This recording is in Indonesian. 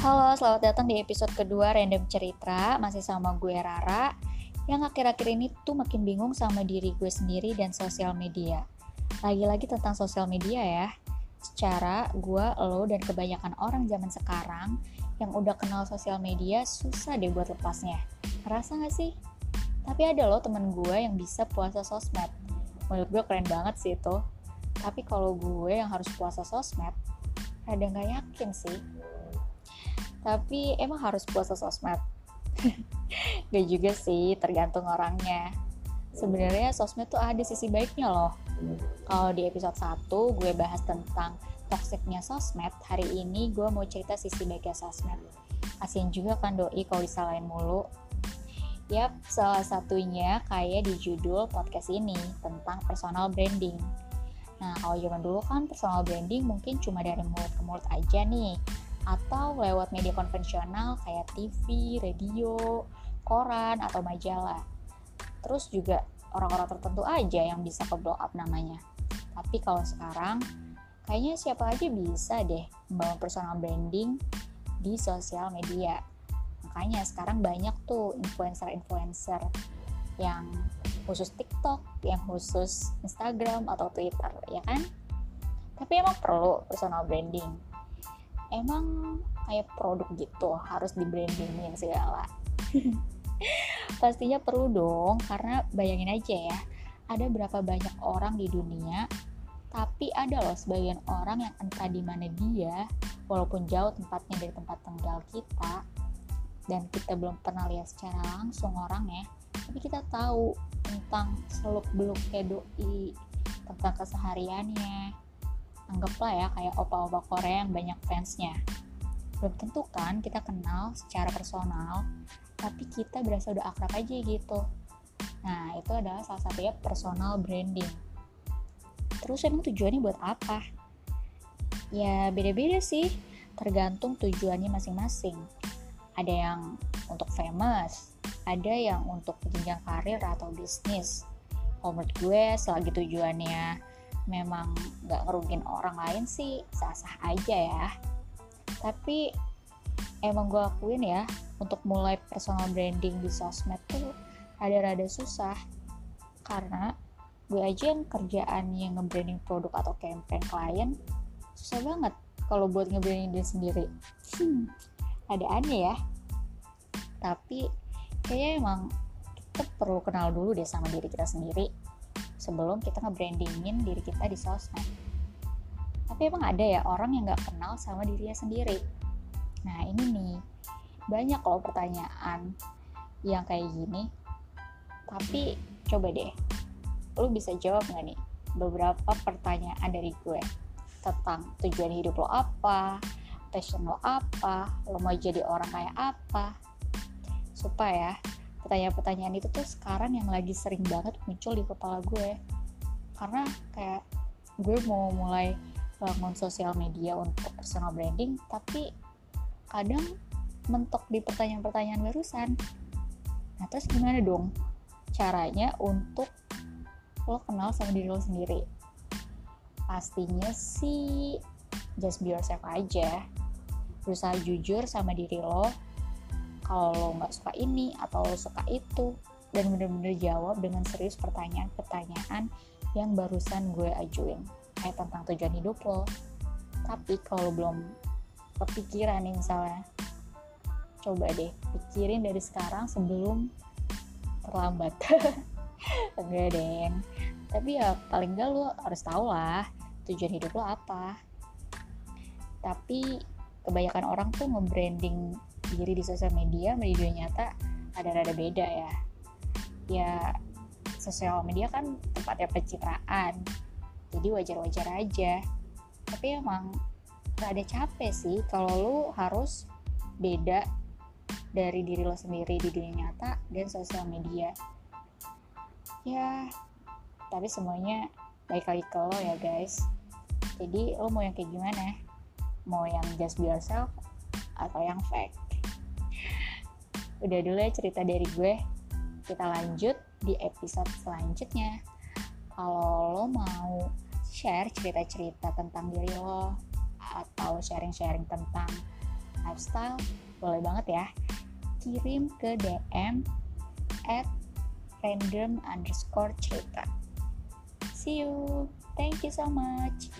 Halo, selamat datang di episode kedua Random Cerita. Masih sama gue Rara. Yang akhir-akhir ini tuh makin bingung sama diri gue sendiri dan sosial media. Lagi-lagi tentang sosial media ya. Secara gue, lo, dan kebanyakan orang zaman sekarang Yang udah kenal sosial media susah deh buat lepasnya. Ngerasa gak sih? Tapi ada loh temen gue yang bisa puasa sosmed. Menurut gue keren banget sih itu. Tapi kalau gue yang harus puasa sosmed Rada gak yakin sih tapi emang harus puasa sosmed. Gak juga sih tergantung orangnya. Sebenarnya sosmed tuh ada sisi baiknya loh. Kalau di episode 1 gue bahas tentang toksiknya sosmed. Hari ini gue mau cerita sisi baiknya sosmed. Kasian juga kan doi kalau disalahin mulu. Yap, salah satunya kayak di judul podcast ini tentang personal branding. Nah, kalau zaman dulu kan personal branding mungkin cuma dari mulut ke mulut aja nih atau lewat media konvensional kayak TV, radio, koran, atau majalah. Terus juga orang-orang tertentu aja yang bisa ke blow up namanya. Tapi kalau sekarang, kayaknya siapa aja bisa deh membangun personal branding di sosial media. Makanya sekarang banyak tuh influencer-influencer yang khusus TikTok, yang khusus Instagram atau Twitter, ya kan? Tapi emang perlu personal branding emang kayak produk gitu harus di brandingin segala. Pastinya perlu dong karena bayangin aja ya ada berapa banyak orang di dunia tapi ada loh sebagian orang yang entah di mana dia walaupun jauh tempatnya dari tempat tinggal kita dan kita belum pernah lihat secara langsung orangnya tapi kita tahu tentang seluk beluk doi tentang kesehariannya anggaplah ya kayak opa-opa Korea yang banyak fansnya. Belum tentu kan kita kenal secara personal, tapi kita berasa udah akrab aja gitu. Nah, itu adalah salah satunya personal branding. Terus emang tujuannya buat apa? Ya beda-beda sih, tergantung tujuannya masing-masing. Ada yang untuk famous, ada yang untuk jenjang karir atau bisnis. Kalau menurut gue, selagi tujuannya memang nggak ngerugin orang lain sih sah-sah aja ya. Tapi emang gue akuin ya untuk mulai personal branding di sosmed tuh rada-rada susah. Karena gue aja yang kerjaan yang nge-branding produk atau campaign klien susah banget kalau buat nge-branding diri sendiri. Hmm, ada aneh ya. Tapi kayaknya emang kita perlu kenal dulu deh sama diri kita sendiri sebelum kita nge-brandingin diri kita di sosmed. Tapi emang ada ya orang yang gak kenal sama dirinya sendiri. Nah ini nih, banyak loh pertanyaan yang kayak gini. Tapi coba deh, lu bisa jawab gak nih beberapa pertanyaan dari gue tentang tujuan hidup lo apa, passion lo apa, lo mau jadi orang kayak apa. Supaya pertanyaan-pertanyaan itu tuh sekarang yang lagi sering banget muncul di kepala gue. Karena kayak gue mau mulai bangun sosial media untuk personal branding tapi kadang mentok di pertanyaan-pertanyaan barusan. Nah terus gimana dong caranya untuk lo kenal sama diri lo sendiri? Pastinya sih just be yourself aja. Berusaha jujur sama diri lo kalau lo nggak suka ini atau lo suka itu dan bener-bener jawab dengan serius pertanyaan-pertanyaan yang barusan gue ajuin. Kayak tentang tujuan hidup lo. Tapi kalau belum kepikiran nih misalnya coba deh pikirin dari sekarang sebelum terlambat. Enggak deh tapi ya paling enggak lo harus tahu lah tujuan hidup lo apa. Tapi kebanyakan orang tuh nge-branding diri di sosial media sama dunia nyata ada rada beda ya. Ya sosial media kan tempatnya pencitraan jadi wajar-wajar aja. Tapi emang ada capek sih kalau lu harus beda dari diri lo sendiri di dunia nyata dan sosial media. Ya tapi semuanya baik lagi ke lo ya guys. Jadi lo mau yang kayak gimana? Mau yang just be yourself atau yang fake udah dulu ya cerita dari gue kita lanjut di episode selanjutnya kalau lo mau share cerita-cerita tentang diri lo atau sharing-sharing tentang lifestyle, boleh banget ya. Kirim ke DM at random underscore cerita. See you. Thank you so much.